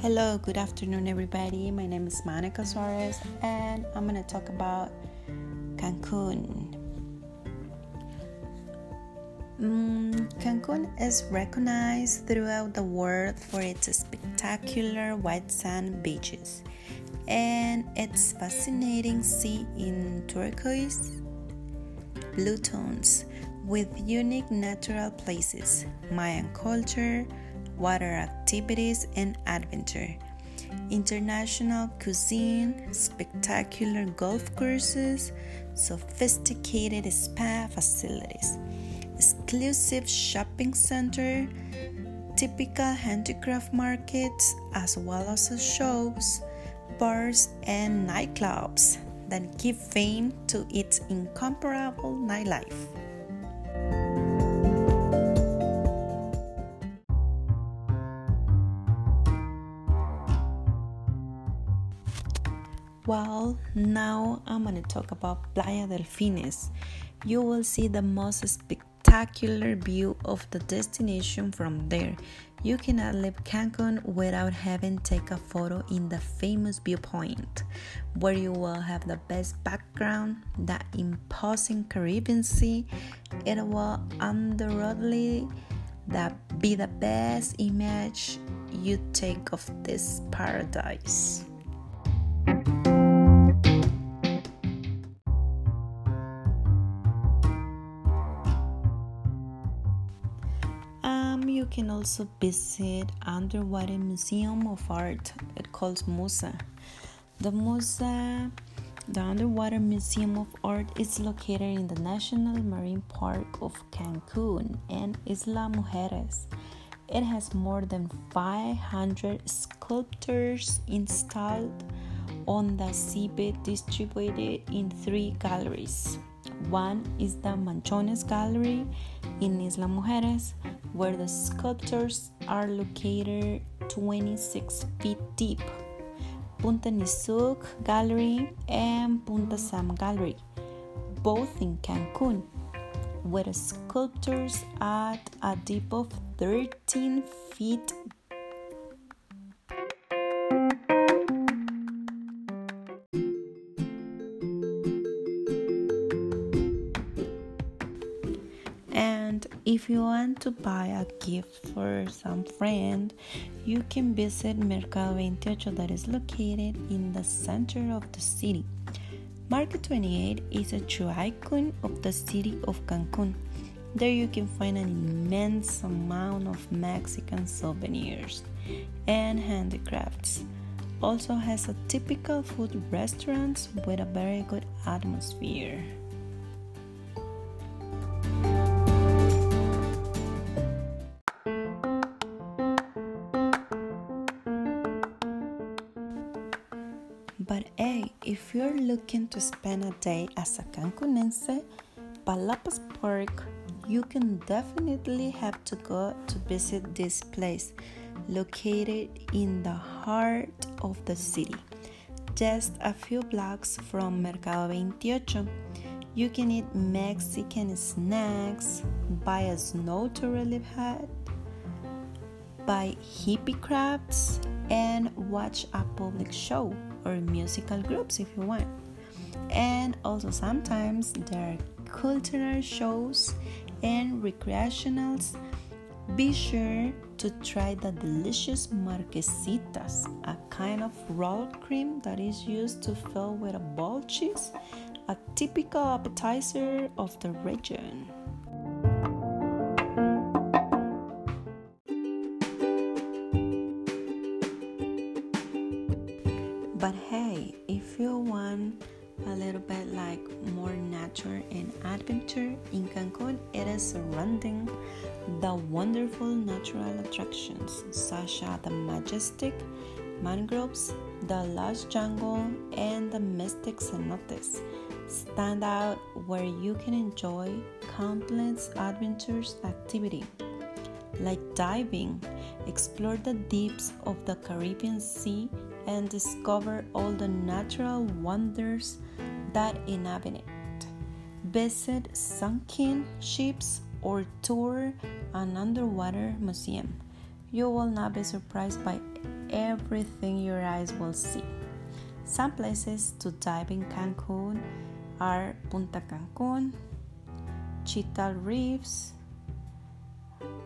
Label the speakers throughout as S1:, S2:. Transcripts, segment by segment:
S1: Hello, good afternoon, everybody. My name is Monica Suarez, and I'm going to talk about Cancun. Mm, Cancun is recognized throughout the world for its spectacular white sand beaches and its fascinating sea in turquoise blue tones with unique natural places, Mayan culture, water activities, and adventure. International cuisine, spectacular golf courses, sophisticated spa facilities, exclusive shopping center, typical handicraft markets, as well as shows, bars, and nightclubs that give fame to its incomparable nightlife. Well, now I'm gonna talk about Playa Delfines. You will see the most spectacular view of the destination from there. You cannot leave Cancun without having take a photo in the famous viewpoint, where you will have the best background, the imposing Caribbean Sea. It will undoubtedly be the best image you take of this paradise. Can also visit underwater museum of art. It calls musa. The musa the underwater museum of art is located in the national marine park of cancun and isla mujeres. It has more than 500 sculptures installed on the seabed distributed in three galleries one is the manchones gallery in isla mujeres where the sculptures are located 26 feet deep. Punta Nizuc Gallery and Punta Sam Gallery, both in Cancun, where the sculptures at a depth of 13 feet if you want to buy a gift for some friend, you can visit Mercado 28 that is located in the center of the city. Market 28 is a true icon of the city of Cancun. There you can find an immense amount of Mexican souvenirs and handicrafts. Also has a typical food restaurants with a very good atmosphere. You're looking to spend a day as a Cancunense, Palapas Park, you can definitely have to go to visit this place located in the heart of the city. Just a few blocks from Mercado 28. You can eat Mexican snacks, buy a snow to hat, buy hippie crafts, and watch a public show or musical groups if you want. And also, sometimes there are cultural shows and recreationals. Be sure to try the delicious marquesitas, a kind of rolled cream that is used to fill with a ball cheese, a typical appetizer of the region. It is surrounding the wonderful natural attractions such as the majestic mangroves, the lush jungle, and the mystic cenotes stand out where you can enjoy countless adventures activity like diving, explore the deeps of the Caribbean Sea and discover all the natural wonders that inhabit it. Visit sunken ships or tour an underwater museum. You will not be surprised by everything your eyes will see. Some places to dive in Cancun are Punta Cancun, Chital Reefs,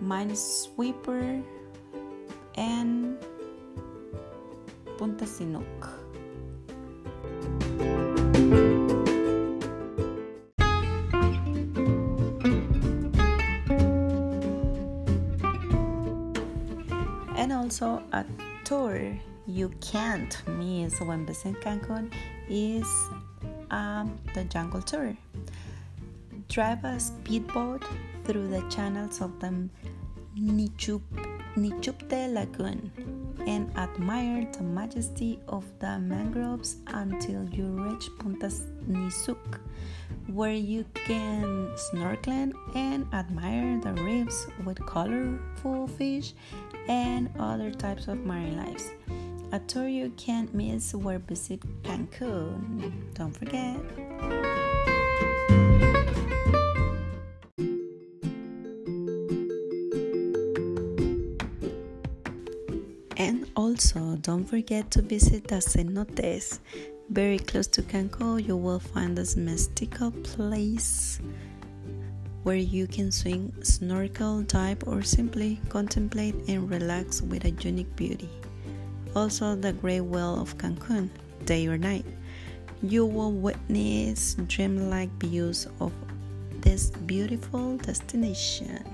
S1: Minesweeper, and Punta Sinuk. And also a tour you can't miss when visiting Cancun is um, the jungle tour. Drive a speedboat through the channels of the Nichup, Nichupte Lagoon and admire the majesty of the mangroves until you reach Punta Nizuc, where you can snorkel and admire the reefs with colorful fish and other types of marine life. A tour you can't miss where visit Cancun. Don't forget. And also, don't forget to visit the cenotes. Very close to Cancun, you will find this mystical place where you can swim, snorkel, dive, or simply contemplate and relax with a unique beauty. Also, the Great Wheel of Cancun, day or night. You will witness dreamlike views of this beautiful destination.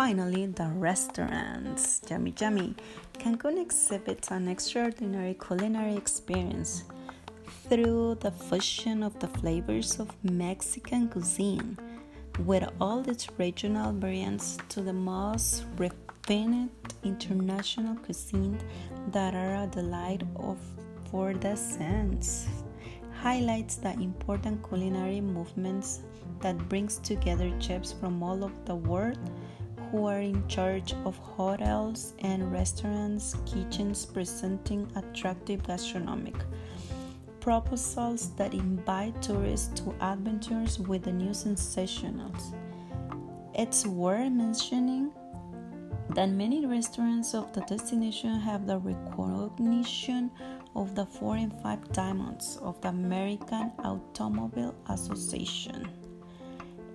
S1: Finally, the restaurants. Yummy, yummy. Cancun exhibits an extraordinary culinary experience through the fusion of the flavors of Mexican cuisine with all its regional variants to the most refined international cuisine that are a delight of for the sense. Highlights the important culinary movements that brings together chefs from all over the world who are in charge of hotels and restaurants, kitchens presenting attractive gastronomic proposals that invite tourists to adventures with the new sensationals. It's worth mentioning that many restaurants of the destination have the recognition of the four and five diamonds of the American Automobile Association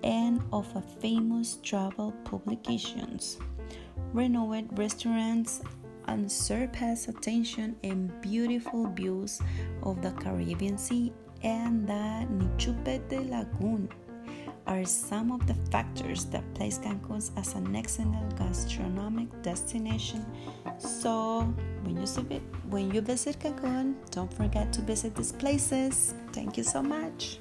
S1: and of a famous travel publications. Renowned restaurants unsurpassed attention and beautiful views of the Caribbean Sea and the Nichupete Lagoon are some of the factors that place Cancun as an excellent gastronomic destination. So, when you visit, when you visit Cancun, don't forget to visit these places. Thank you so much.